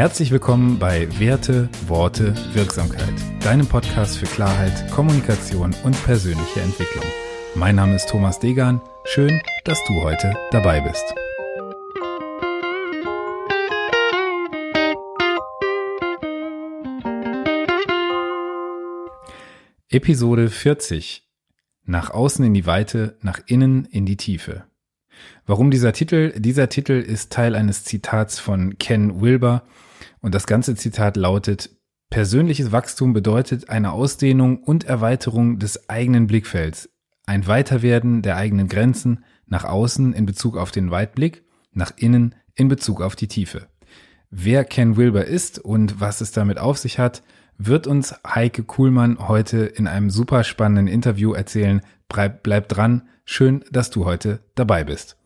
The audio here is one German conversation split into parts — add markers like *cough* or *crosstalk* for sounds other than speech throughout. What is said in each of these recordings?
Herzlich willkommen bei Werte, Worte, Wirksamkeit, deinem Podcast für Klarheit, Kommunikation und persönliche Entwicklung. Mein Name ist Thomas Degan. Schön, dass du heute dabei bist. Episode 40. Nach außen in die Weite, nach innen in die Tiefe. Warum dieser Titel? Dieser Titel ist Teil eines Zitats von Ken Wilber und das ganze Zitat lautet, persönliches Wachstum bedeutet eine Ausdehnung und Erweiterung des eigenen Blickfelds, ein Weiterwerden der eigenen Grenzen nach außen in Bezug auf den Weitblick, nach innen in Bezug auf die Tiefe. Wer Ken Wilber ist und was es damit auf sich hat, wird uns Heike Kuhlmann heute in einem super spannenden Interview erzählen. Bleib, bleib dran. Schön, dass du heute dabei bist.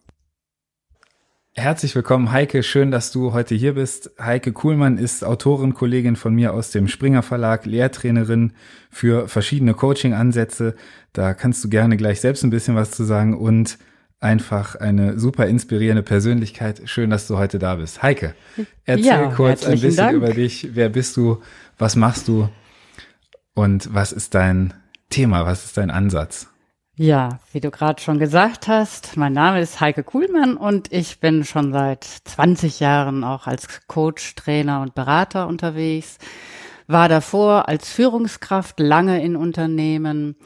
Herzlich willkommen, Heike. Schön, dass du heute hier bist. Heike Kuhlmann ist Autorin, Kollegin von mir aus dem Springer Verlag, Lehrtrainerin für verschiedene Coaching-Ansätze. Da kannst du gerne gleich selbst ein bisschen was zu sagen und einfach eine super inspirierende Persönlichkeit. Schön, dass du heute da bist. Heike, erzähl ja, kurz ein bisschen Dank. über dich. Wer bist du? Was machst du? Und was ist dein Thema? Was ist dein Ansatz? Ja, wie du gerade schon gesagt hast, mein Name ist Heike Kuhlmann und ich bin schon seit 20 Jahren auch als Coach, Trainer und Berater unterwegs. War davor als Führungskraft lange in Unternehmen,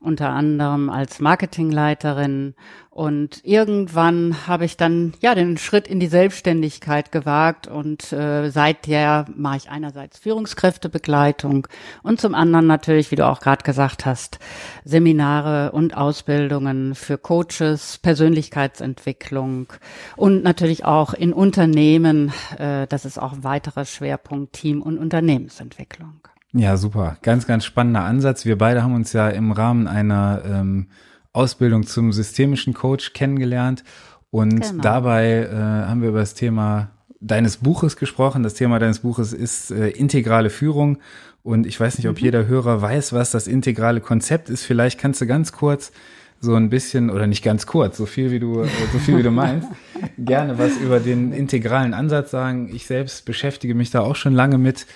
unter anderem als Marketingleiterin und irgendwann habe ich dann ja den Schritt in die Selbstständigkeit gewagt und äh, seither mache ich einerseits Führungskräftebegleitung und zum anderen natürlich, wie du auch gerade gesagt hast, Seminare und Ausbildungen für Coaches, Persönlichkeitsentwicklung und natürlich auch in Unternehmen. Äh, das ist auch ein weiterer Schwerpunkt Team- und Unternehmensentwicklung. Ja, super. Ganz, ganz spannender Ansatz. Wir beide haben uns ja im Rahmen einer ähm, Ausbildung zum systemischen Coach kennengelernt und genau. dabei äh, haben wir über das Thema deines Buches gesprochen. Das Thema deines Buches ist äh, integrale Führung und ich weiß nicht, ob mhm. jeder Hörer weiß, was das integrale Konzept ist. Vielleicht kannst du ganz kurz so ein bisschen oder nicht ganz kurz, so viel wie du äh, so viel wie du meinst, *laughs* gerne was über den integralen Ansatz sagen. Ich selbst beschäftige mich da auch schon lange mit.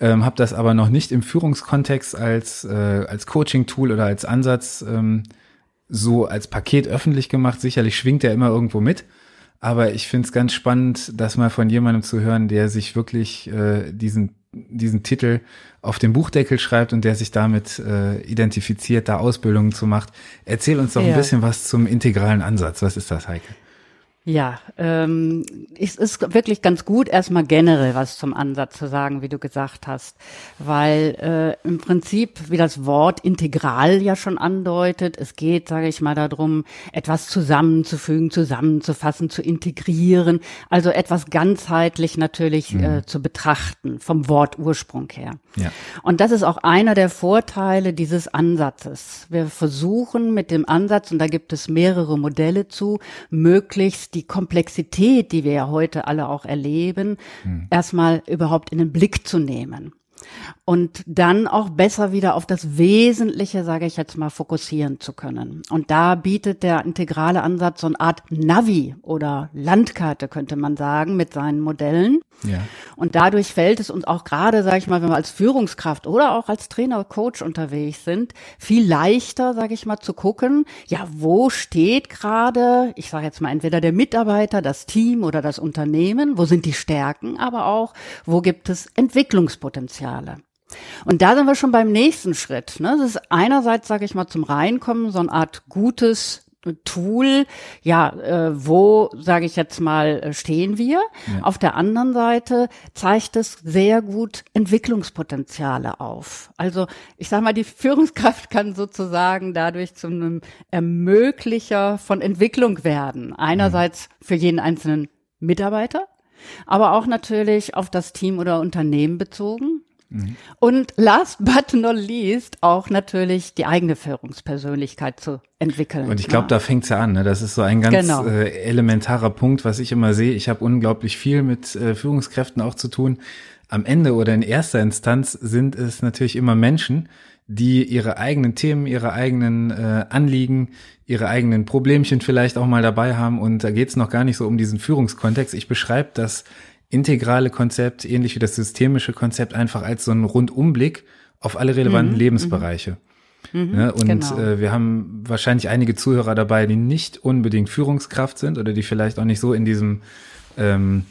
Ähm, habe das aber noch nicht im Führungskontext als, äh, als Coaching-Tool oder als Ansatz ähm, so als Paket öffentlich gemacht. Sicherlich schwingt er immer irgendwo mit. Aber ich finde es ganz spannend, das mal von jemandem zu hören, der sich wirklich äh, diesen, diesen Titel auf dem Buchdeckel schreibt und der sich damit äh, identifiziert, da Ausbildungen zu macht. Erzähl uns doch ja. ein bisschen was zum integralen Ansatz. Was ist das, Heike? Ja, ähm, es ist wirklich ganz gut, erstmal generell was zum Ansatz zu sagen, wie du gesagt hast, weil äh, im Prinzip, wie das Wort integral ja schon andeutet, es geht, sage ich mal, darum, etwas zusammenzufügen, zusammenzufassen, zu integrieren, also etwas ganzheitlich natürlich mhm. äh, zu betrachten, vom Wortursprung her. Ja. Und das ist auch einer der Vorteile dieses Ansatzes. Wir versuchen mit dem Ansatz, und da gibt es mehrere Modelle zu, möglichst die Komplexität, die wir ja heute alle auch erleben, hm. erstmal überhaupt in den Blick zu nehmen und dann auch besser wieder auf das Wesentliche, sage ich jetzt mal, fokussieren zu können. Und da bietet der integrale Ansatz so eine Art Navi oder Landkarte, könnte man sagen, mit seinen Modellen. Ja. Und dadurch fällt es uns auch gerade, sage ich mal, wenn wir als Führungskraft oder auch als Trainer, Coach unterwegs sind, viel leichter, sage ich mal, zu gucken, ja, wo steht gerade, ich sage jetzt mal entweder der Mitarbeiter, das Team oder das Unternehmen, wo sind die Stärken, aber auch, wo gibt es Entwicklungspotenziale. Und da sind wir schon beim nächsten Schritt. Ne? Das ist einerseits, sage ich mal, zum Reinkommen so eine Art gutes Tool, ja, äh, wo, sage ich jetzt mal, äh, stehen wir. Ja. Auf der anderen Seite zeigt es sehr gut Entwicklungspotenziale auf. Also ich sage mal, die Führungskraft kann sozusagen dadurch zu einem Ermöglicher von Entwicklung werden. Einerseits für jeden einzelnen Mitarbeiter, aber auch natürlich auf das Team oder Unternehmen bezogen. Und last but not least auch natürlich die eigene Führungspersönlichkeit zu entwickeln. Und ich glaube, ja. da fängt's ja an. Ne? Das ist so ein ganz genau. äh, elementarer Punkt, was ich immer sehe. Ich habe unglaublich viel mit äh, Führungskräften auch zu tun. Am Ende oder in erster Instanz sind es natürlich immer Menschen, die ihre eigenen Themen, ihre eigenen äh, Anliegen, ihre eigenen Problemchen vielleicht auch mal dabei haben. Und da geht's noch gar nicht so um diesen Führungskontext. Ich beschreibe das integrale Konzept, ähnlich wie das systemische Konzept, einfach als so ein Rundumblick auf alle relevanten mhm, Lebensbereiche. Mhm, ne? Und genau. äh, wir haben wahrscheinlich einige Zuhörer dabei, die nicht unbedingt Führungskraft sind oder die vielleicht auch nicht so in diesem ähm,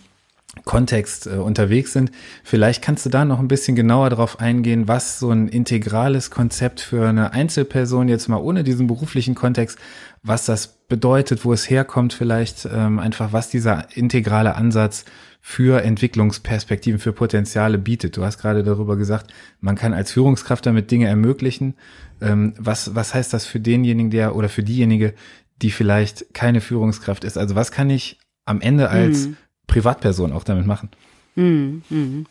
Kontext äh, unterwegs sind. Vielleicht kannst du da noch ein bisschen genauer darauf eingehen, was so ein integrales Konzept für eine Einzelperson jetzt mal ohne diesen beruflichen Kontext, was das bedeutet, wo es herkommt, vielleicht ähm, einfach, was dieser integrale Ansatz für Entwicklungsperspektiven, für Potenziale bietet. Du hast gerade darüber gesagt, man kann als Führungskraft damit Dinge ermöglichen. Ähm, was, was heißt das für denjenigen, der oder für diejenige, die vielleicht keine Führungskraft ist? Also was kann ich am Ende als mhm. Privatperson auch damit machen? Mhm. Mhm.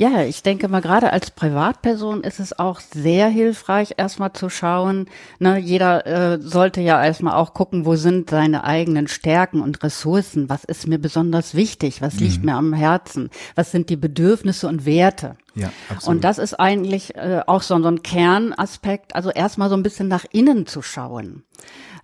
Ja, ich denke mal, gerade als Privatperson ist es auch sehr hilfreich, erstmal zu schauen. Ne, jeder äh, sollte ja erstmal auch gucken, wo sind seine eigenen Stärken und Ressourcen? Was ist mir besonders wichtig? Was liegt mhm. mir am Herzen? Was sind die Bedürfnisse und Werte? Ja, absolut. Und das ist eigentlich äh, auch so, so ein Kernaspekt, also erstmal so ein bisschen nach innen zu schauen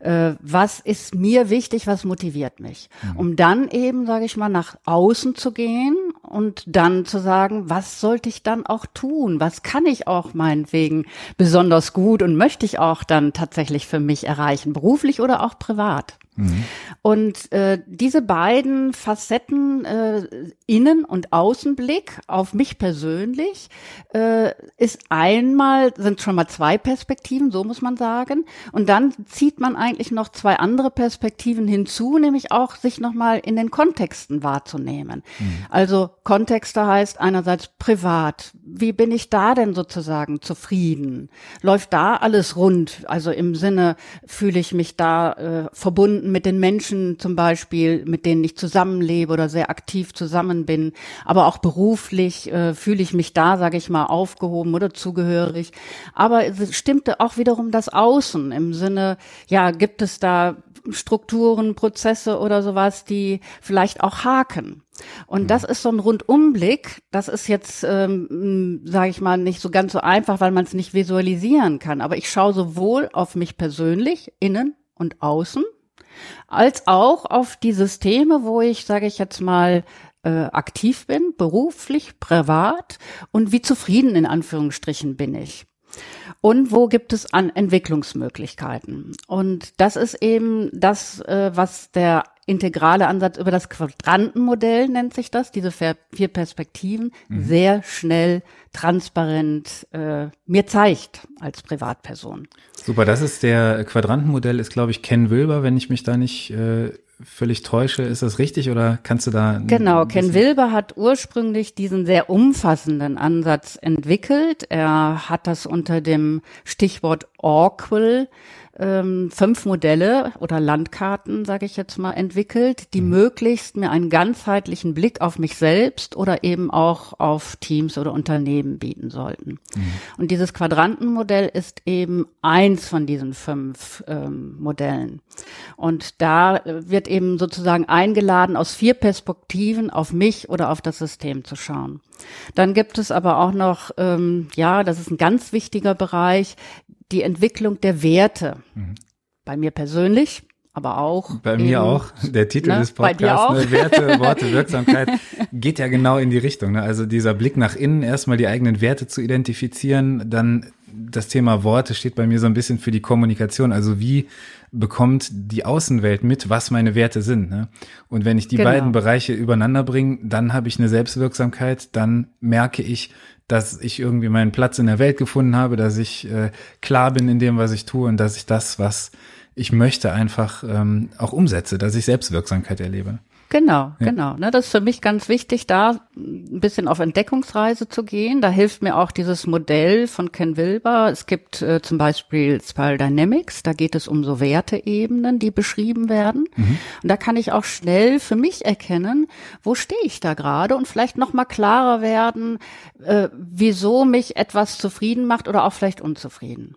äh, was ist mir wichtig, was motiviert mich, mhm. um dann eben, sage ich mal, nach außen zu gehen und dann zu sagen, was sollte ich dann auch tun, was kann ich auch meinetwegen besonders gut und möchte ich auch dann tatsächlich für mich erreichen, beruflich oder auch privat. Mhm. Und äh, diese beiden Facetten, äh, Innen- und Außenblick auf mich persönlich, äh, ist einmal, sind schon mal zwei Perspektiven, so muss man sagen. Und dann zieht man eigentlich noch zwei andere Perspektiven hinzu, nämlich auch sich nochmal in den Kontexten wahrzunehmen. Mhm. Also Kontexte heißt einerseits privat. Wie bin ich da denn sozusagen zufrieden? Läuft da alles rund? Also im Sinne, fühle ich mich da äh, verbunden mit den Menschen zum Beispiel, mit denen ich zusammenlebe oder sehr aktiv zusammen bin, aber auch beruflich äh, fühle ich mich da, sage ich mal, aufgehoben oder zugehörig. Aber es stimmte auch wiederum das Außen im Sinne, ja, gibt es da Strukturen, Prozesse oder sowas, die vielleicht auch haken. Und mhm. das ist so ein Rundumblick. Das ist jetzt, ähm, sage ich mal, nicht so ganz so einfach, weil man es nicht visualisieren kann. Aber ich schaue sowohl auf mich persönlich, innen und außen, als auch auf die Systeme, wo ich, sage ich jetzt mal, äh, aktiv bin, beruflich, privat und wie zufrieden in Anführungsstrichen bin ich. Und wo gibt es an Entwicklungsmöglichkeiten? Und das ist eben das, äh, was der integrale Ansatz über das Quadrantenmodell nennt sich das, diese vier Perspektiven, mhm. sehr schnell, transparent äh, mir zeigt als Privatperson. Super, das ist der Quadrantenmodell, ist glaube ich Ken Wilber, wenn ich mich da nicht äh, völlig täusche. Ist das richtig oder kannst du da? Genau, Ken Wilber hat ursprünglich diesen sehr umfassenden Ansatz entwickelt. Er hat das unter dem Stichwort Orquel ähm, fünf Modelle oder Landkarten, sage ich jetzt mal, entwickelt, die mhm. möglichst mir einen ganzheitlichen Blick auf mich selbst oder eben auch auf Teams oder Unternehmen bieten sollten. Mhm. Und dieses Quadrantenmodell ist eben eins von diesen fünf ähm, Modellen. Und da wird eben sozusagen eingeladen, aus vier Perspektiven auf mich oder auf das System zu schauen. Dann gibt es aber auch noch, ähm, ja, das ist ein ganz wichtiger Bereich, die Entwicklung der Werte. Mhm. Bei mir persönlich, aber auch. Bei mir auch. Der Titel ne? des Podcasts, ne? Werte, Worte, *laughs* Wirksamkeit, geht ja genau in die Richtung. Ne? Also dieser Blick nach innen, erstmal die eigenen Werte zu identifizieren, dann das Thema Worte steht bei mir so ein bisschen für die Kommunikation. Also wie bekommt die Außenwelt mit, was meine Werte sind. Ne? Und wenn ich die genau. beiden Bereiche übereinander bringe, dann habe ich eine Selbstwirksamkeit, dann merke ich, dass ich irgendwie meinen Platz in der Welt gefunden habe, dass ich äh, klar bin in dem, was ich tue und dass ich das, was ich möchte, einfach ähm, auch umsetze, dass ich Selbstwirksamkeit erlebe. Genau, ja. genau. Ne, das ist für mich ganz wichtig, da ein bisschen auf Entdeckungsreise zu gehen. Da hilft mir auch dieses Modell von Ken Wilber. Es gibt äh, zum Beispiel Spiral Dynamics, da geht es um so Werteebenen, die beschrieben werden. Mhm. Und da kann ich auch schnell für mich erkennen, wo stehe ich da gerade und vielleicht noch mal klarer werden, äh, wieso mich etwas zufrieden macht oder auch vielleicht unzufrieden.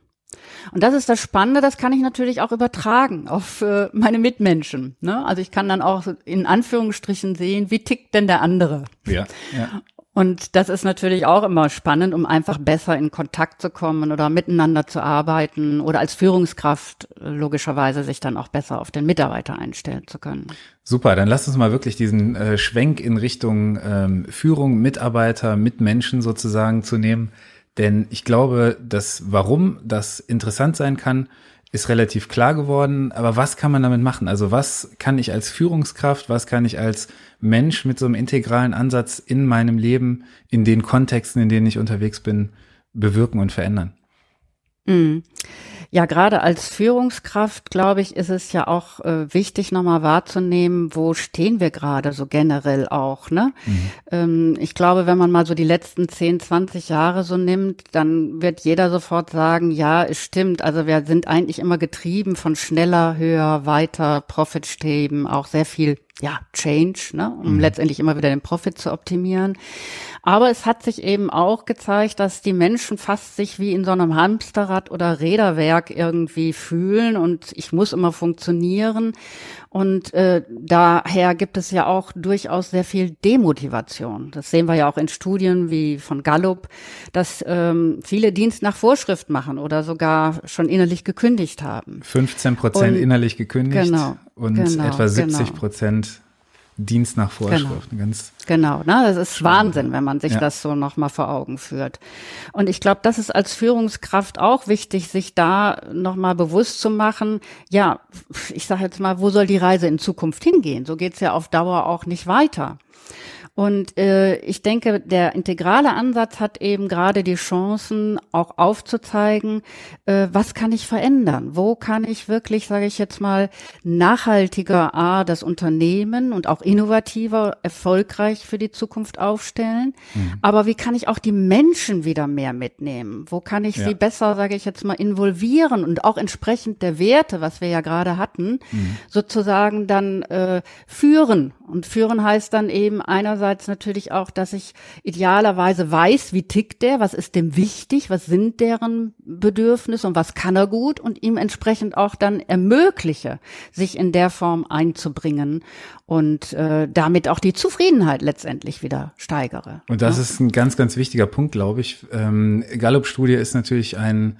Und das ist das Spannende, das kann ich natürlich auch übertragen auf äh, meine Mitmenschen. Ne? Also ich kann dann auch in Anführungsstrichen sehen, wie tickt denn der andere. Ja, ja. Und das ist natürlich auch immer spannend, um einfach besser in Kontakt zu kommen oder miteinander zu arbeiten oder als Führungskraft logischerweise sich dann auch besser auf den Mitarbeiter einstellen zu können. Super, dann lass uns mal wirklich diesen äh, Schwenk in Richtung ähm, Führung, Mitarbeiter, Mitmenschen sozusagen zu nehmen. Denn ich glaube, dass warum das interessant sein kann, ist relativ klar geworden. Aber was kann man damit machen? Also was kann ich als Führungskraft, was kann ich als Mensch mit so einem integralen Ansatz in meinem Leben, in den Kontexten, in denen ich unterwegs bin, bewirken und verändern? Mhm. Ja, gerade als Führungskraft, glaube ich, ist es ja auch äh, wichtig, nochmal wahrzunehmen, wo stehen wir gerade so generell auch. Ne? Mhm. Ähm, ich glaube, wenn man mal so die letzten 10, 20 Jahre so nimmt, dann wird jeder sofort sagen, ja, es stimmt. Also wir sind eigentlich immer getrieben von schneller, höher, weiter, Profitstreben, auch sehr viel ja, Change, ne, um mhm. letztendlich immer wieder den Profit zu optimieren. Aber es hat sich eben auch gezeigt, dass die Menschen fast sich wie in so einem Hamsterrad oder Räderwerk irgendwie fühlen und ich muss immer funktionieren. Und äh, daher gibt es ja auch durchaus sehr viel Demotivation. Das sehen wir ja auch in Studien wie von Gallup, dass ähm, viele Dienst nach Vorschrift machen oder sogar schon innerlich gekündigt haben. 15 Prozent innerlich gekündigt genau, und genau, etwa 70 genau. Prozent Dienst nach Vorschrift. Genau, Ganz genau ne? das ist Wahnsinn, wenn man sich ja. das so nochmal vor Augen führt. Und ich glaube, das ist als Führungskraft auch wichtig, sich da nochmal bewusst zu machen, ja, ich sage jetzt mal, wo soll die Reise in Zukunft hingehen? So geht's ja auf Dauer auch nicht weiter. Und äh, ich denke, der integrale Ansatz hat eben gerade die Chancen, auch aufzuzeigen, äh, was kann ich verändern? Wo kann ich wirklich, sage ich jetzt mal, nachhaltiger A, das Unternehmen und auch innovativer, erfolgreich für die Zukunft aufstellen? Mhm. Aber wie kann ich auch die Menschen wieder mehr mitnehmen? Wo kann ich ja. sie besser, sage ich jetzt mal, involvieren und auch entsprechend der Werte, was wir ja gerade hatten, mhm. sozusagen dann äh, führen? Und führen heißt dann eben einerseits einerseits natürlich auch, dass ich idealerweise weiß, wie tickt der, was ist dem wichtig, was sind deren Bedürfnisse und was kann er gut und ihm entsprechend auch dann ermögliche, sich in der Form einzubringen und äh, damit auch die Zufriedenheit letztendlich wieder steigere. Und das ja? ist ein ganz, ganz wichtiger Punkt, glaube ich. Ähm, Gallup-Studie ist natürlich ein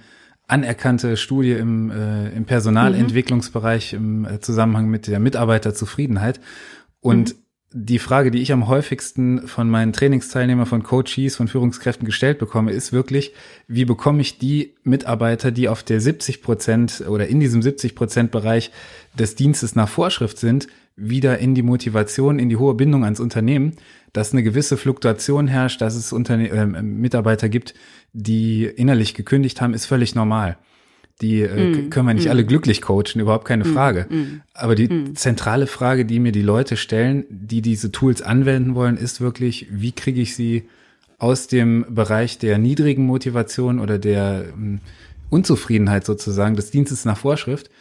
anerkannte Studie im, äh, im Personalentwicklungsbereich im äh, Zusammenhang mit der Mitarbeiterzufriedenheit. Und mhm die Frage, die ich am häufigsten von meinen Trainingsteilnehmern, von Coaches, von Führungskräften gestellt bekomme, ist wirklich, wie bekomme ich die Mitarbeiter, die auf der 70 Prozent oder in diesem 70 Prozent Bereich des Dienstes nach Vorschrift sind, wieder in die Motivation, in die hohe Bindung ans Unternehmen, dass eine gewisse Fluktuation herrscht, dass es Unterne äh, Mitarbeiter gibt, die innerlich gekündigt haben, ist völlig normal. Die äh, mm, können wir nicht mm. alle glücklich coachen, überhaupt keine mm, Frage. Mm. Aber die mm. zentrale Frage, die mir die Leute stellen, die diese Tools anwenden wollen, ist wirklich, wie kriege ich sie aus dem Bereich der niedrigen Motivation oder der ähm, Unzufriedenheit sozusagen des Dienstes nach Vorschrift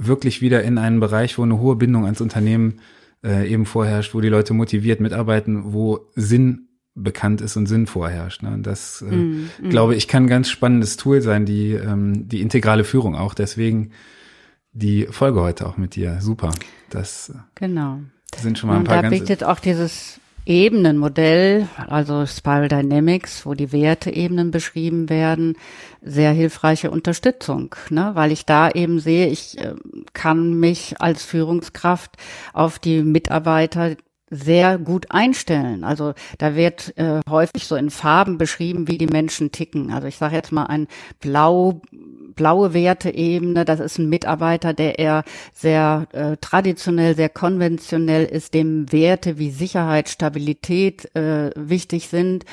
wirklich wieder in einen Bereich, wo eine hohe Bindung ans Unternehmen äh, eben vorherrscht, wo die Leute motiviert mitarbeiten, wo Sinn bekannt ist und Sinn vorherrscht. Ne? Und das, äh, mm, mm. glaube ich, kann ein ganz spannendes Tool sein, die, ähm, die integrale Führung auch. Deswegen die Folge heute auch mit dir. Super. Das genau. sind schon mal ein und paar da bietet auch dieses Ebenenmodell, also Spiral Dynamics, wo die Werteebenen beschrieben werden, sehr hilfreiche Unterstützung, ne? weil ich da eben sehe, ich äh, kann mich als Führungskraft auf die Mitarbeiter sehr gut einstellen. Also da wird äh, häufig so in Farben beschrieben, wie die Menschen ticken. Also ich sage jetzt mal ein blau blaue Werteebene, das ist ein Mitarbeiter, der eher sehr äh, traditionell, sehr konventionell ist, dem Werte wie Sicherheit, Stabilität äh, wichtig sind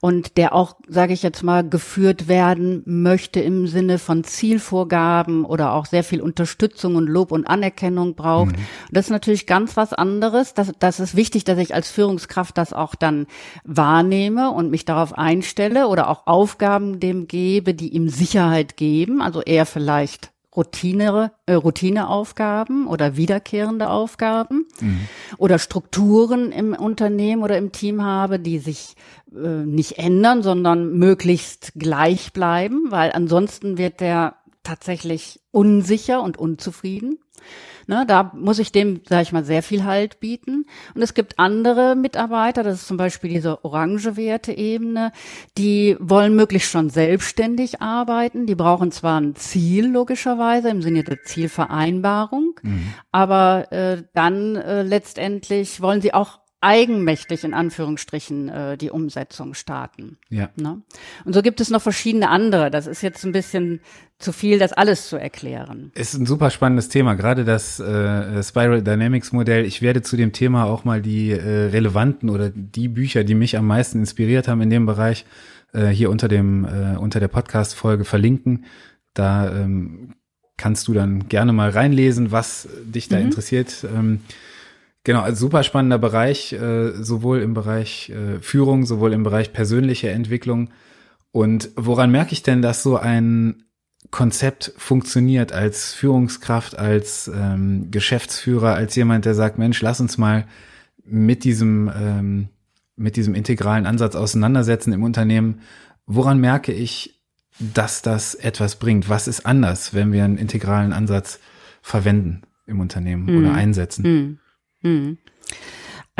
und der auch, sage ich jetzt mal, geführt werden möchte im Sinne von Zielvorgaben oder auch sehr viel Unterstützung und Lob und Anerkennung braucht. Mhm. Das ist natürlich ganz was anderes. Das, das ist wichtig, dass ich als Führungskraft das auch dann wahrnehme und mich darauf einstelle oder auch Aufgaben dem gebe, die ihm Sicherheit geben also eher vielleicht Routine, äh, Routineaufgaben oder wiederkehrende Aufgaben mhm. oder Strukturen im Unternehmen oder im Team habe, die sich äh, nicht ändern, sondern möglichst gleich bleiben, weil ansonsten wird der tatsächlich unsicher und unzufrieden. Ne, da muss ich dem, sage ich mal, sehr viel Halt bieten. Und es gibt andere Mitarbeiter, das ist zum Beispiel diese orange Werteebene, die wollen möglichst schon selbstständig arbeiten. Die brauchen zwar ein Ziel logischerweise im Sinne der Zielvereinbarung, mhm. aber äh, dann äh, letztendlich wollen sie auch eigenmächtig in Anführungsstrichen äh, die Umsetzung starten. Ja. Ne? Und so gibt es noch verschiedene andere. Das ist jetzt ein bisschen zu viel, das alles zu erklären. Ist ein super spannendes Thema, gerade das äh, Spiral Dynamics Modell. Ich werde zu dem Thema auch mal die äh, relevanten oder die Bücher, die mich am meisten inspiriert haben in dem Bereich, äh, hier unter dem äh, unter der Podcast Folge verlinken. Da ähm, kannst du dann gerne mal reinlesen, was dich da mhm. interessiert. Ähm, Genau, also super spannender Bereich, äh, sowohl im Bereich äh, Führung, sowohl im Bereich persönliche Entwicklung. Und woran merke ich denn, dass so ein Konzept funktioniert als Führungskraft, als ähm, Geschäftsführer, als jemand, der sagt, Mensch, lass uns mal mit diesem, ähm, mit diesem integralen Ansatz auseinandersetzen im Unternehmen. Woran merke ich, dass das etwas bringt? Was ist anders, wenn wir einen integralen Ansatz verwenden im Unternehmen mm. oder einsetzen? Mm. Hm.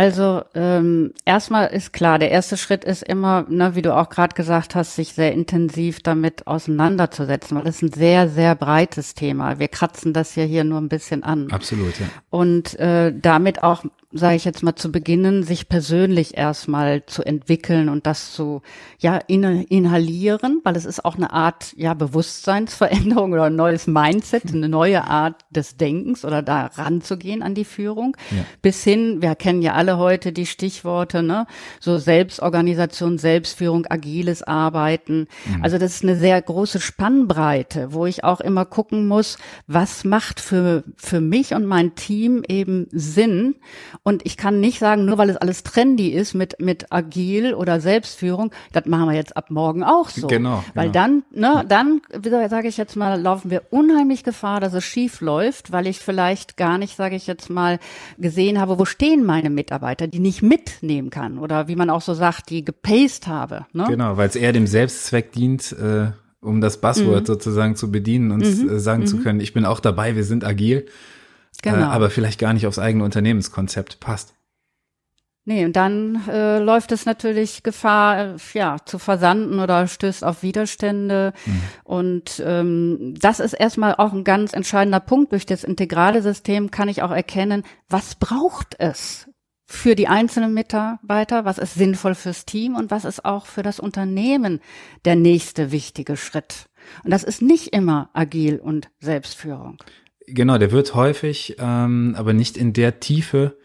Also ähm, erstmal ist klar, der erste Schritt ist immer, ne, wie du auch gerade gesagt hast, sich sehr intensiv damit auseinanderzusetzen, weil das ist ein sehr, sehr breites Thema. Wir kratzen das ja hier nur ein bisschen an. Absolut, ja. Und äh, damit auch sage ich jetzt mal, zu beginnen, sich persönlich erstmal zu entwickeln und das zu ja inhalieren, weil es ist auch eine Art ja Bewusstseinsveränderung oder ein neues Mindset, eine neue Art des Denkens oder da ranzugehen an die Führung. Ja. Bis hin, wir kennen ja alle heute die Stichworte, ne, so Selbstorganisation, Selbstführung, agiles Arbeiten. Mhm. Also das ist eine sehr große Spannbreite, wo ich auch immer gucken muss, was macht für für mich und mein Team eben Sinn und ich kann nicht sagen, nur weil es alles trendy ist mit, mit agil oder Selbstführung, das machen wir jetzt ab morgen auch so. Genau. Weil genau. dann, ne, dann, sage ich jetzt mal, laufen wir unheimlich Gefahr, dass es schief läuft, weil ich vielleicht gar nicht, sage ich jetzt mal, gesehen habe, wo stehen meine Mitarbeiter, die nicht mitnehmen kann oder wie man auch so sagt, die gepaced habe. Ne? Genau, weil es eher dem Selbstzweck dient, äh, um das Buzzword mhm. sozusagen zu bedienen und mhm. sagen mhm. zu können, ich bin auch dabei, wir sind agil. Genau. Äh, aber vielleicht gar nicht aufs eigene Unternehmenskonzept passt. Nee, und dann äh, läuft es natürlich Gefahr, äh, ja, zu versanden oder stößt auf Widerstände. Mhm. Und ähm, das ist erstmal auch ein ganz entscheidender Punkt. Durch das integrale System kann ich auch erkennen, was braucht es für die einzelnen Mitarbeiter, was ist sinnvoll fürs Team und was ist auch für das Unternehmen der nächste wichtige Schritt. Und das ist nicht immer agil und Selbstführung. Genau, der wird häufig, ähm, aber nicht in der Tiefe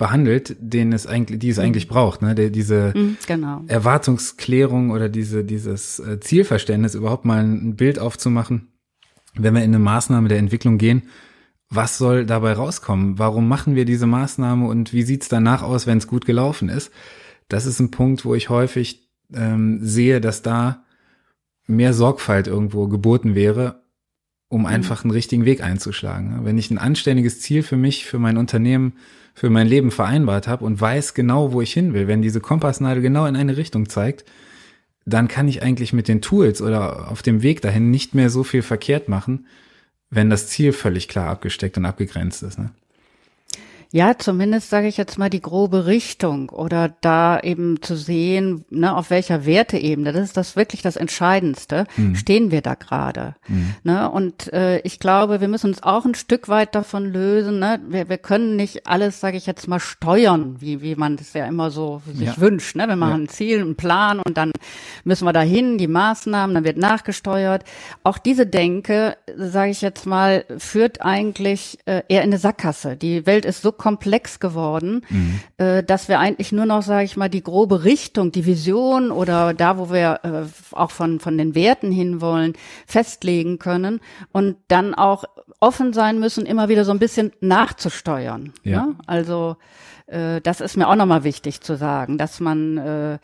behandelt, den es eigentlich, die es mhm. eigentlich braucht, ne? Der, diese mhm, genau. Erwartungsklärung oder diese, dieses äh, Zielverständnis, überhaupt mal ein Bild aufzumachen, wenn wir in eine Maßnahme der Entwicklung gehen, was soll dabei rauskommen? Warum machen wir diese Maßnahme und wie sieht's danach aus, wenn es gut gelaufen ist? Das ist ein Punkt, wo ich häufig ähm, sehe, dass da mehr Sorgfalt irgendwo geboten wäre um mhm. einfach einen richtigen Weg einzuschlagen. Wenn ich ein anständiges Ziel für mich, für mein Unternehmen, für mein Leben vereinbart habe und weiß genau, wo ich hin will, wenn diese Kompassnadel genau in eine Richtung zeigt, dann kann ich eigentlich mit den Tools oder auf dem Weg dahin nicht mehr so viel verkehrt machen, wenn das Ziel völlig klar abgesteckt und abgegrenzt ist. Ne? Ja, zumindest sage ich jetzt mal die grobe Richtung oder da eben zu sehen, ne, auf welcher Werteebene, das ist das wirklich das Entscheidendste, mhm. stehen wir da gerade. Mhm. Ne? Und äh, ich glaube, wir müssen uns auch ein Stück weit davon lösen. Ne? Wir, wir können nicht alles, sage ich jetzt mal, steuern, wie, wie man das ja immer so sich ja. wünscht. Ne? Wir machen ja. ein Ziel, einen Plan und dann müssen wir dahin, die Maßnahmen, dann wird nachgesteuert. Auch diese Denke, sage ich jetzt mal, führt eigentlich äh, eher in eine Sackgasse. Die Welt ist so komplex geworden, mhm. äh, dass wir eigentlich nur noch, sage ich mal, die grobe Richtung, die Vision oder da, wo wir äh, auch von, von den Werten hinwollen, festlegen können und dann auch offen sein müssen, immer wieder so ein bisschen nachzusteuern. Ja. Ne? Also äh, das ist mir auch nochmal wichtig zu sagen, dass man äh,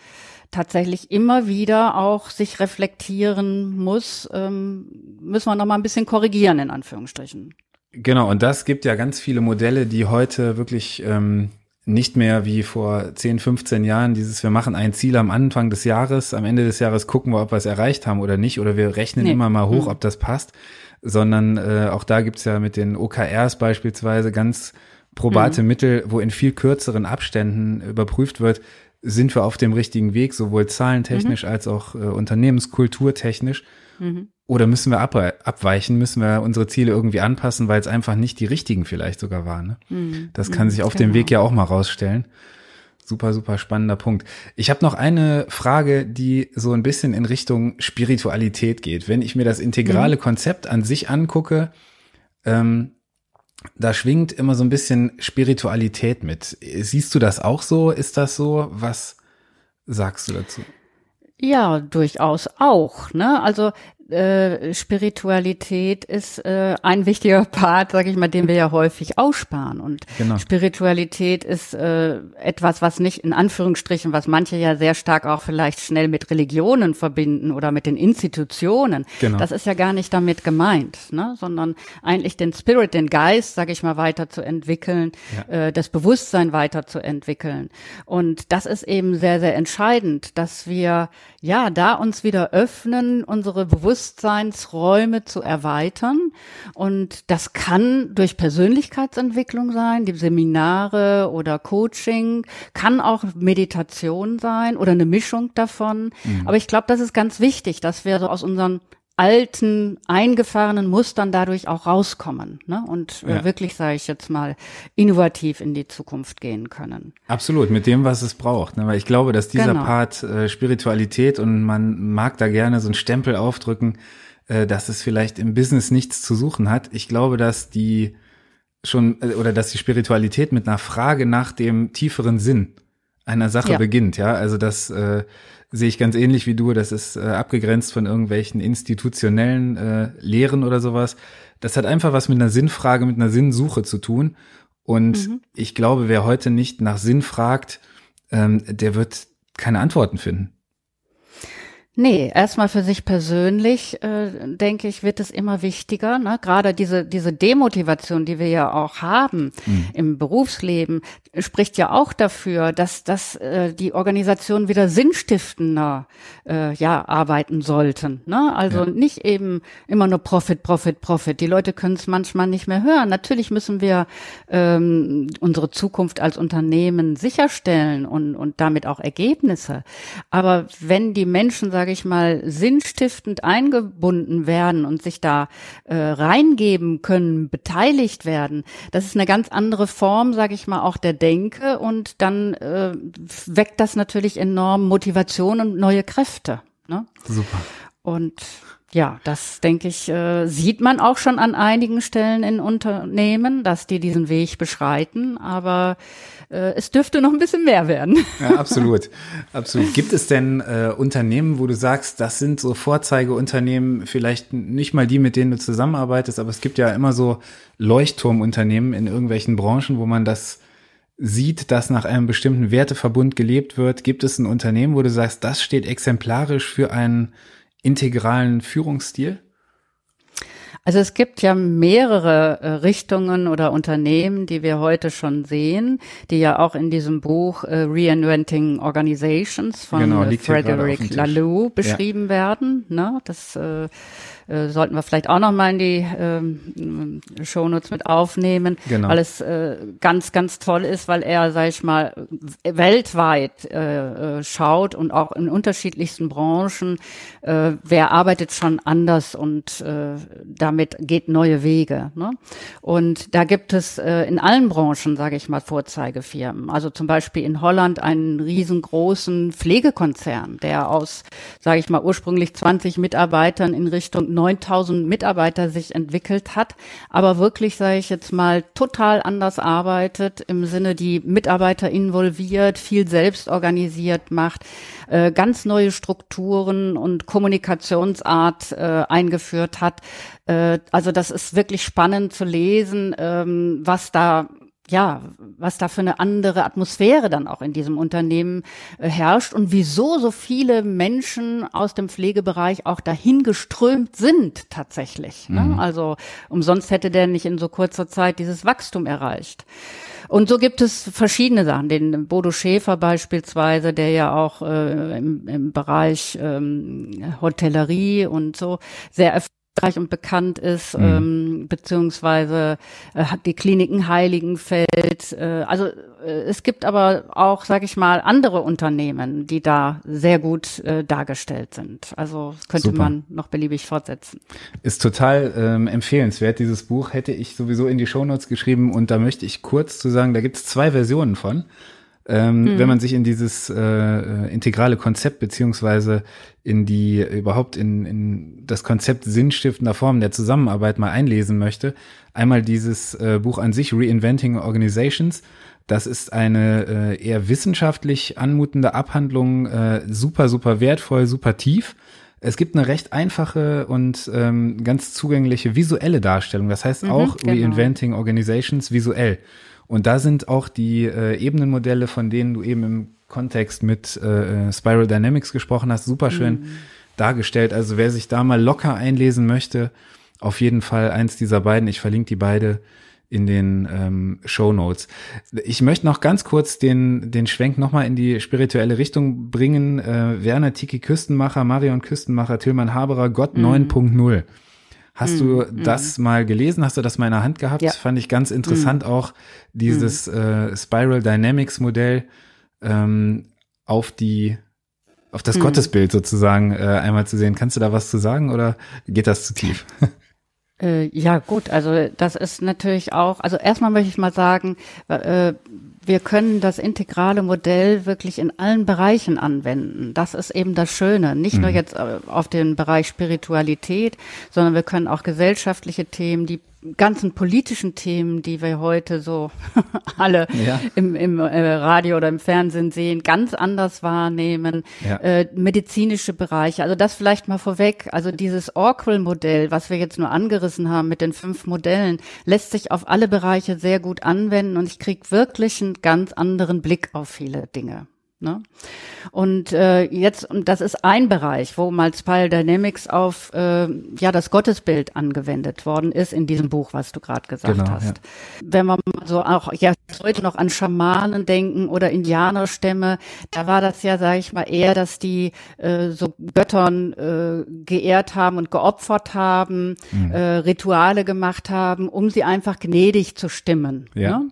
tatsächlich immer wieder auch sich reflektieren muss, ähm, müssen wir noch mal ein bisschen korrigieren in Anführungsstrichen. Genau, und das gibt ja ganz viele Modelle, die heute wirklich ähm, nicht mehr wie vor 10, 15 Jahren dieses, wir machen ein Ziel am Anfang des Jahres, am Ende des Jahres gucken wir, ob wir es erreicht haben oder nicht, oder wir rechnen nee. immer mal hoch, mhm. ob das passt, sondern äh, auch da gibt's ja mit den OKRs beispielsweise ganz probate mhm. Mittel, wo in viel kürzeren Abständen überprüft wird, sind wir auf dem richtigen Weg, sowohl zahlentechnisch mhm. als auch äh, unternehmenskulturtechnisch. Mhm. Oder müssen wir ab, abweichen, müssen wir unsere Ziele irgendwie anpassen, weil es einfach nicht die richtigen vielleicht sogar waren. Ne? Mhm. Das kann sich auf genau. dem Weg ja auch mal rausstellen. Super, super spannender Punkt. Ich habe noch eine Frage, die so ein bisschen in Richtung Spiritualität geht. Wenn ich mir das integrale mhm. Konzept an sich angucke, ähm, da schwingt immer so ein bisschen Spiritualität mit. Siehst du das auch so? Ist das so? Was sagst du dazu? Ja, durchaus auch. Ne? Also äh, Spiritualität ist äh, ein wichtiger Part, sage ich mal, den wir ja häufig aussparen. Und genau. Spiritualität ist äh, etwas, was nicht in Anführungsstrichen, was manche ja sehr stark auch vielleicht schnell mit Religionen verbinden oder mit den Institutionen. Genau. Das ist ja gar nicht damit gemeint, ne? sondern eigentlich den Spirit, den Geist, sage ich mal, weiterzuentwickeln, ja. äh, das Bewusstsein weiterzuentwickeln. Und das ist eben sehr, sehr entscheidend, dass wir ja da uns wieder öffnen, unsere Bewusstsein Bewusstseinsräume zu erweitern. Und das kann durch Persönlichkeitsentwicklung sein, die Seminare oder Coaching, kann auch Meditation sein oder eine Mischung davon. Mhm. Aber ich glaube, das ist ganz wichtig, dass wir so aus unseren alten, eingefahrenen Mustern dadurch auch rauskommen ne? und äh, ja. wirklich, sage ich jetzt mal, innovativ in die Zukunft gehen können. Absolut, mit dem, was es braucht. Ne? Weil ich glaube, dass dieser genau. Part äh, Spiritualität und man mag da gerne so einen Stempel aufdrücken, äh, dass es vielleicht im Business nichts zu suchen hat. Ich glaube, dass die schon äh, oder dass die Spiritualität mit einer Frage nach dem tieferen Sinn einer Sache ja. beginnt, ja. Also das äh, sehe ich ganz ähnlich wie du. Das ist äh, abgegrenzt von irgendwelchen institutionellen äh, Lehren oder sowas. Das hat einfach was mit einer Sinnfrage, mit einer Sinnsuche zu tun. Und mhm. ich glaube, wer heute nicht nach Sinn fragt, ähm, der wird keine Antworten finden. Nee, erstmal für sich persönlich, äh, denke ich, wird es immer wichtiger. Ne? Gerade diese, diese Demotivation, die wir ja auch haben mhm. im Berufsleben, spricht ja auch dafür, dass, dass äh, die Organisationen wieder sinnstiftender äh, ja, arbeiten sollten. Ne? Also ja. nicht eben immer nur Profit, Profit, Profit. Die Leute können es manchmal nicht mehr hören. Natürlich müssen wir ähm, unsere Zukunft als Unternehmen sicherstellen und, und damit auch Ergebnisse. Aber wenn die Menschen sagen, sage ich mal, sinnstiftend eingebunden werden und sich da äh, reingeben können, beteiligt werden, das ist eine ganz andere Form, sage ich mal, auch der Denke und dann äh, weckt das natürlich enorm Motivation und neue Kräfte. Ne? Super. Und ja, das denke ich, äh, sieht man auch schon an einigen Stellen in Unternehmen, dass die diesen Weg beschreiten, aber äh, es dürfte noch ein bisschen mehr werden. *laughs* Ja, absolut. absolut. Gibt es denn äh, Unternehmen, wo du sagst, das sind so Vorzeigeunternehmen, vielleicht nicht mal die, mit denen du zusammenarbeitest, aber es gibt ja immer so Leuchtturmunternehmen in irgendwelchen Branchen, wo man das sieht, dass nach einem bestimmten Werteverbund gelebt wird. Gibt es ein Unternehmen, wo du sagst, das steht exemplarisch für einen integralen Führungsstil? Also es gibt ja mehrere äh, Richtungen oder Unternehmen, die wir heute schon sehen, die ja auch in diesem Buch äh, Reinventing Organizations von genau, äh, Frederick Laloux beschrieben ja. werden. Ne? Das äh, äh, sollten wir vielleicht auch noch mal in die ähm, Shownotes mit aufnehmen, genau. weil es äh, ganz, ganz toll ist, weil er, sag ich mal, weltweit äh, äh, schaut und auch in unterschiedlichsten Branchen, äh, wer arbeitet schon anders und äh, damit geht neue Wege. Ne? Und da gibt es äh, in allen Branchen, sage ich mal, Vorzeigefirmen. Also zum Beispiel in Holland einen riesengroßen Pflegekonzern, der aus, sage ich mal, ursprünglich 20 Mitarbeitern in Richtung 9000 Mitarbeiter sich entwickelt hat, aber wirklich, sage ich jetzt mal, total anders arbeitet, im Sinne die Mitarbeiter involviert, viel selbst organisiert macht, äh, ganz neue Strukturen und Kommunikationsart äh, eingeführt hat. Äh, also das ist wirklich spannend zu lesen, ähm, was da ja, was da für eine andere Atmosphäre dann auch in diesem Unternehmen äh, herrscht und wieso so viele Menschen aus dem Pflegebereich auch dahin geströmt sind tatsächlich. Ne? Mhm. Also umsonst hätte der nicht in so kurzer Zeit dieses Wachstum erreicht. Und so gibt es verschiedene Sachen. Den Bodo Schäfer beispielsweise, der ja auch äh, im, im Bereich ähm, Hotellerie und so sehr erfolgreich und bekannt ist, mhm. ähm, beziehungsweise äh, die Kliniken Heiligenfeld. Äh, also äh, es gibt aber auch, sage ich mal, andere Unternehmen, die da sehr gut äh, dargestellt sind. Also könnte Super. man noch beliebig fortsetzen. Ist total ähm, empfehlenswert. Dieses Buch hätte ich sowieso in die Shownotes geschrieben und da möchte ich kurz zu sagen, da gibt es zwei Versionen von. Ähm, mhm. Wenn man sich in dieses äh, integrale Konzept beziehungsweise in die überhaupt in, in das Konzept sinnstiftender Formen der Zusammenarbeit mal einlesen möchte, einmal dieses äh, Buch an sich Reinventing Organizations. Das ist eine äh, eher wissenschaftlich anmutende Abhandlung, äh, super super wertvoll, super tief. Es gibt eine recht einfache und ähm, ganz zugängliche visuelle Darstellung. Das heißt mhm, auch genau. Reinventing Organizations visuell. Und da sind auch die äh, Ebenenmodelle, von denen du eben im Kontext mit äh, Spiral Dynamics gesprochen hast, super schön mhm. dargestellt. Also wer sich da mal locker einlesen möchte, auf jeden Fall eins dieser beiden. Ich verlinke die beide in den ähm, Show Notes. Ich möchte noch ganz kurz den den Schwenk nochmal in die spirituelle Richtung bringen. Äh, Werner Tiki Küstenmacher, Marion Küstenmacher, Tillmann Haberer, Gott mhm. 9.0. Hast du mhm. das mm. mal gelesen? Hast du das mal in der Hand gehabt? Ja. Fand ich ganz interessant mm. auch dieses äh, Spiral Dynamics Modell ähm, auf die auf das Gottesbild sozusagen äh, einmal zu sehen. Kannst du da was zu sagen oder geht das zu tief? *laughs* Äh, ja, gut, also das ist natürlich auch, also erstmal möchte ich mal sagen, äh, wir können das integrale Modell wirklich in allen Bereichen anwenden. Das ist eben das Schöne. Nicht mhm. nur jetzt äh, auf den Bereich Spiritualität, sondern wir können auch gesellschaftliche Themen, die ganzen politischen Themen, die wir heute so *laughs* alle ja. im, im äh, Radio oder im Fernsehen sehen, ganz anders wahrnehmen. Ja. Äh, medizinische Bereiche, also das vielleicht mal vorweg. Also dieses Orquel-Modell, was wir jetzt nur angerissen haben mit den fünf Modellen, lässt sich auf alle Bereiche sehr gut anwenden und ich kriege wirklich einen ganz anderen Blick auf viele Dinge. Ne? Und äh, jetzt, und das ist ein Bereich, wo mal Spiral Dynamics auf äh, ja das Gottesbild angewendet worden ist in diesem Buch, was du gerade gesagt genau, hast. Ja. Wenn wir so auch ja heute noch an Schamanen denken oder Indianerstämme, da war das ja, sage ich mal, eher, dass die äh, so Göttern äh, geehrt haben und geopfert haben, mhm. äh, Rituale gemacht haben, um sie einfach gnädig zu stimmen. Ja. Ne?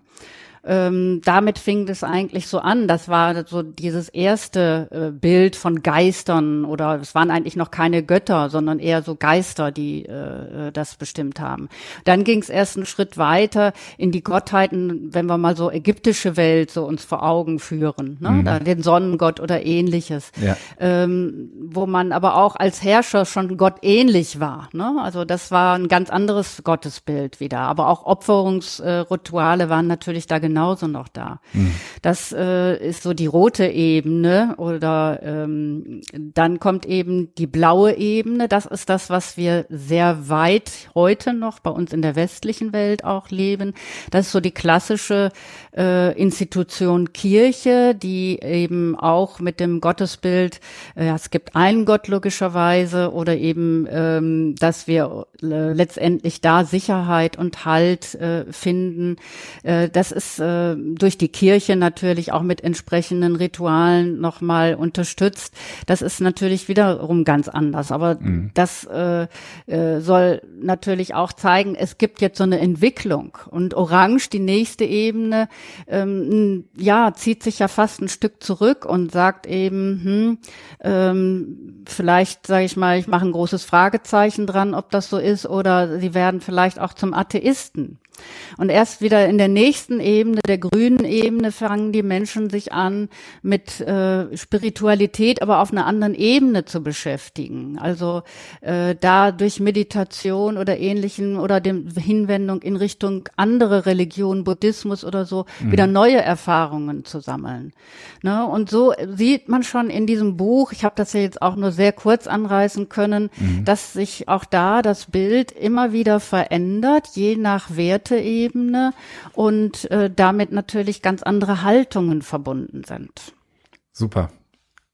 Ähm, damit fing es eigentlich so an. Das war so dieses erste äh, Bild von Geistern oder es waren eigentlich noch keine Götter, sondern eher so Geister, die äh, äh das bestimmt haben. Dann ging es erst einen Schritt weiter in die Gottheiten, wenn wir mal so ägyptische Welt so uns vor Augen führen, ne? Mhm. Da, den Sonnengott oder ähnliches, ja. ähm, wo man aber auch als Herrscher schon Gott ähnlich war. Ne? Also das war ein ganz anderes Gottesbild wieder. Aber auch Opferungsrituale waren natürlich da genau genauso noch da. Mhm. Das äh, ist so die rote Ebene oder ähm, dann kommt eben die blaue Ebene. Das ist das, was wir sehr weit heute noch bei uns in der westlichen Welt auch leben. Das ist so die klassische äh, Institution Kirche, die eben auch mit dem Gottesbild, äh, es gibt einen Gott logischerweise oder eben, ähm, dass wir äh, letztendlich da Sicherheit und Halt äh, finden. Äh, das ist äh, durch die Kirche natürlich auch mit entsprechenden Ritualen nochmal unterstützt. Das ist natürlich wiederum ganz anders. Aber mhm. das äh, äh, soll natürlich auch zeigen, es gibt jetzt so eine Entwicklung. Und Orange, die nächste Ebene, ähm, ja, zieht sich ja fast ein Stück zurück und sagt eben, hm, ähm, vielleicht, sage ich mal, ich mache ein großes Fragezeichen dran, ob das so ist, oder sie werden vielleicht auch zum Atheisten. Und erst wieder in der nächsten Ebene, der grünen Ebene, fangen die Menschen sich an, mit äh, Spiritualität aber auf einer anderen Ebene zu beschäftigen. Also äh, da durch Meditation oder ähnlichen oder dem Hinwendung in Richtung andere Religionen, Buddhismus oder so, mhm. wieder neue Erfahrungen zu sammeln. Ne? Und so sieht man schon in diesem Buch, ich habe das ja jetzt auch nur sehr kurz anreißen können, mhm. dass sich auch da das Bild immer wieder verändert, je nach Wert Werteebene und äh, damit natürlich ganz andere Haltungen verbunden sind. Super.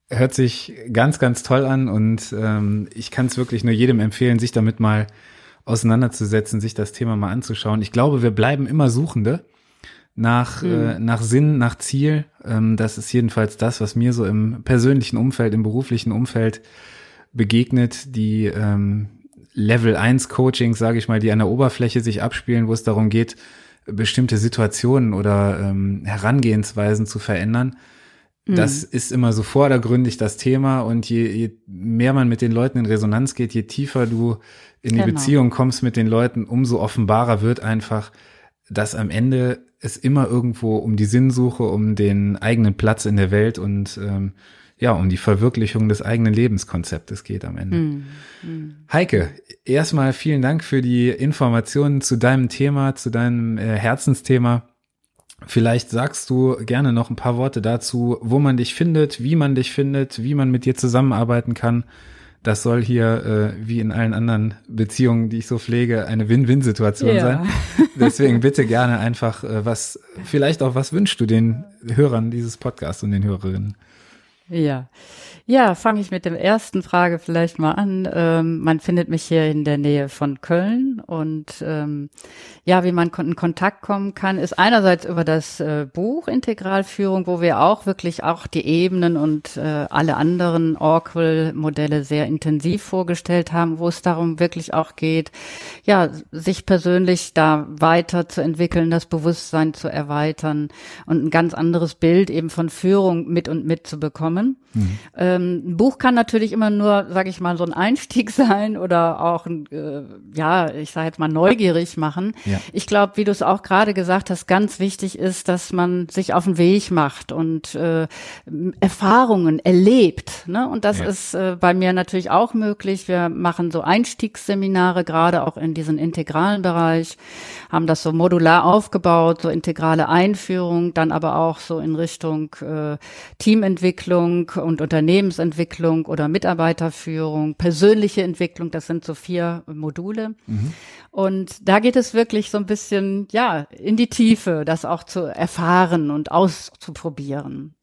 Hört sich ganz, ganz toll an und ähm, ich kann es wirklich nur jedem empfehlen, sich damit mal auseinanderzusetzen, sich das Thema mal anzuschauen. Ich glaube, wir bleiben immer Suchende nach, mhm. äh, nach Sinn, nach Ziel. Ähm, das ist jedenfalls das, was mir so im persönlichen Umfeld, im beruflichen Umfeld begegnet. Die ähm, Level 1 Coachings, sage ich mal, die an der Oberfläche sich abspielen, wo es darum geht, bestimmte Situationen oder ähm, Herangehensweisen zu verändern. Das mhm. ist immer so vordergründig das Thema und je, je mehr man mit den Leuten in Resonanz geht, je tiefer du in die genau. Beziehung kommst mit den Leuten, umso offenbarer wird einfach, dass am Ende es immer irgendwo um die Sinnsuche, um den eigenen Platz in der Welt und ähm, ja, um die Verwirklichung des eigenen Lebenskonzeptes geht am Ende. Mm, mm. Heike, erstmal vielen Dank für die Informationen zu deinem Thema, zu deinem äh, Herzensthema. Vielleicht sagst du gerne noch ein paar Worte dazu, wo man dich findet, wie man dich findet, wie man mit dir zusammenarbeiten kann. Das soll hier, äh, wie in allen anderen Beziehungen, die ich so pflege, eine Win-Win-Situation ja. sein. *laughs* Deswegen bitte gerne einfach äh, was, vielleicht auch was wünschst du den Hörern dieses Podcasts und den Hörerinnen? Ja, ja, fange ich mit dem ersten Frage vielleicht mal an. Ähm, man findet mich hier in der Nähe von Köln und ähm, ja, wie man in Kontakt kommen kann, ist einerseits über das äh, Buch Integralführung, wo wir auch wirklich auch die Ebenen und äh, alle anderen Oracle-Modelle sehr intensiv vorgestellt haben, wo es darum wirklich auch geht, ja, sich persönlich da weiterzuentwickeln, das Bewusstsein zu erweitern und ein ganz anderes Bild eben von Führung mit und mit zu bekommen. Ähm, ein Buch kann natürlich immer nur, sage ich mal, so ein Einstieg *laughs* sein oder auch, äh, ja, ich sage jetzt mal neugierig machen. Ja. Ich glaube, wie du es auch gerade gesagt hast, ganz wichtig ist, dass man sich auf den Weg macht und äh, Erfahrungen erlebt. Ne? Und das ja. ist äh, bei mir natürlich auch möglich. Wir machen so Einstiegsseminare, gerade auch in diesen integralen Bereich, haben das so modular aufgebaut, so integrale Einführung, dann aber auch so in Richtung äh, Teamentwicklung und Unternehmensentwicklung oder Mitarbeiterführung, persönliche Entwicklung, das sind so vier Module. Mhm. Und da geht es wirklich so ein bisschen, ja, in die Tiefe, das auch zu erfahren und auszuprobieren.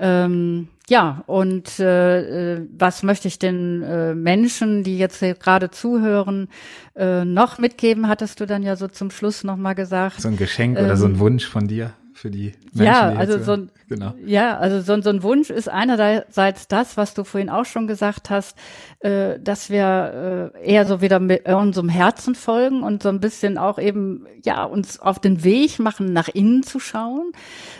Ähm, ja, und äh, äh was möchte ich den äh, Menschen, die jetzt gerade zuhören, äh, noch mitgeben, hattest du dann ja so zum Schluss nochmal gesagt. So ein Geschenk ähm, oder so ein ähm, Wunsch von dir? Für die Menschen. Ja, also so ein, genau. ja, also so, so ein Wunsch ist einerseits das, was du vorhin auch schon gesagt hast, äh, dass wir äh, eher so wieder mit unserem Herzen folgen und so ein bisschen auch eben, ja, uns auf den Weg machen, nach innen zu schauen.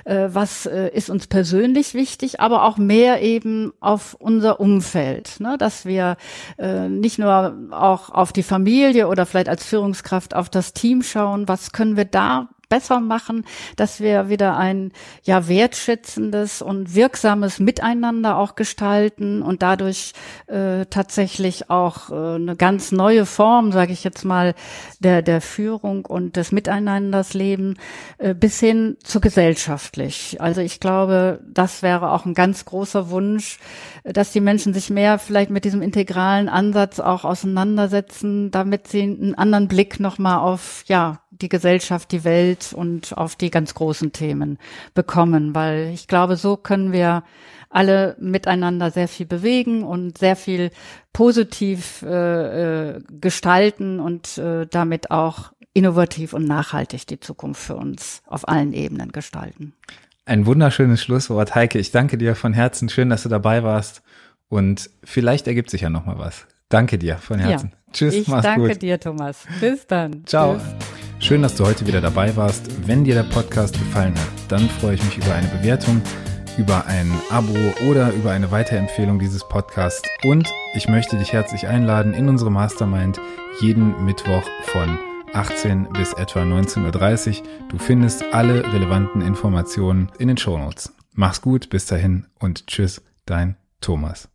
Äh, was äh, ist uns persönlich wichtig, aber auch mehr eben auf unser Umfeld, ne? dass wir äh, nicht nur auch auf die Familie oder vielleicht als Führungskraft auf das Team schauen, was können wir da besser machen, dass wir wieder ein ja wertschätzendes und wirksames Miteinander auch gestalten und dadurch äh, tatsächlich auch äh, eine ganz neue Form, sage ich jetzt mal, der der Führung und des Miteinanders leben äh, bis hin zu gesellschaftlich. Also ich glaube, das wäre auch ein ganz großer Wunsch, dass die Menschen sich mehr vielleicht mit diesem integralen Ansatz auch auseinandersetzen, damit sie einen anderen Blick nochmal auf ja die Gesellschaft, die Welt und auf die ganz großen Themen bekommen, weil ich glaube, so können wir alle miteinander sehr viel bewegen und sehr viel positiv äh, äh, gestalten und äh, damit auch innovativ und nachhaltig die Zukunft für uns auf allen Ebenen gestalten. Ein wunderschönes Schlusswort, Heike. Ich danke dir von Herzen. Schön, dass du dabei warst. Und vielleicht ergibt sich ja noch mal was. Danke dir von Herzen. Ja, Tschüss, ich mach's danke dir, Thomas. Bis dann. Ciao. Tschüss. Schön, dass du heute wieder dabei warst. Wenn dir der Podcast gefallen hat, dann freue ich mich über eine Bewertung, über ein Abo oder über eine Weiterempfehlung dieses Podcasts. Und ich möchte dich herzlich einladen in unsere Mastermind jeden Mittwoch von 18 bis etwa 19.30 Uhr. Du findest alle relevanten Informationen in den Show Notes. Mach's gut, bis dahin und tschüss, dein Thomas.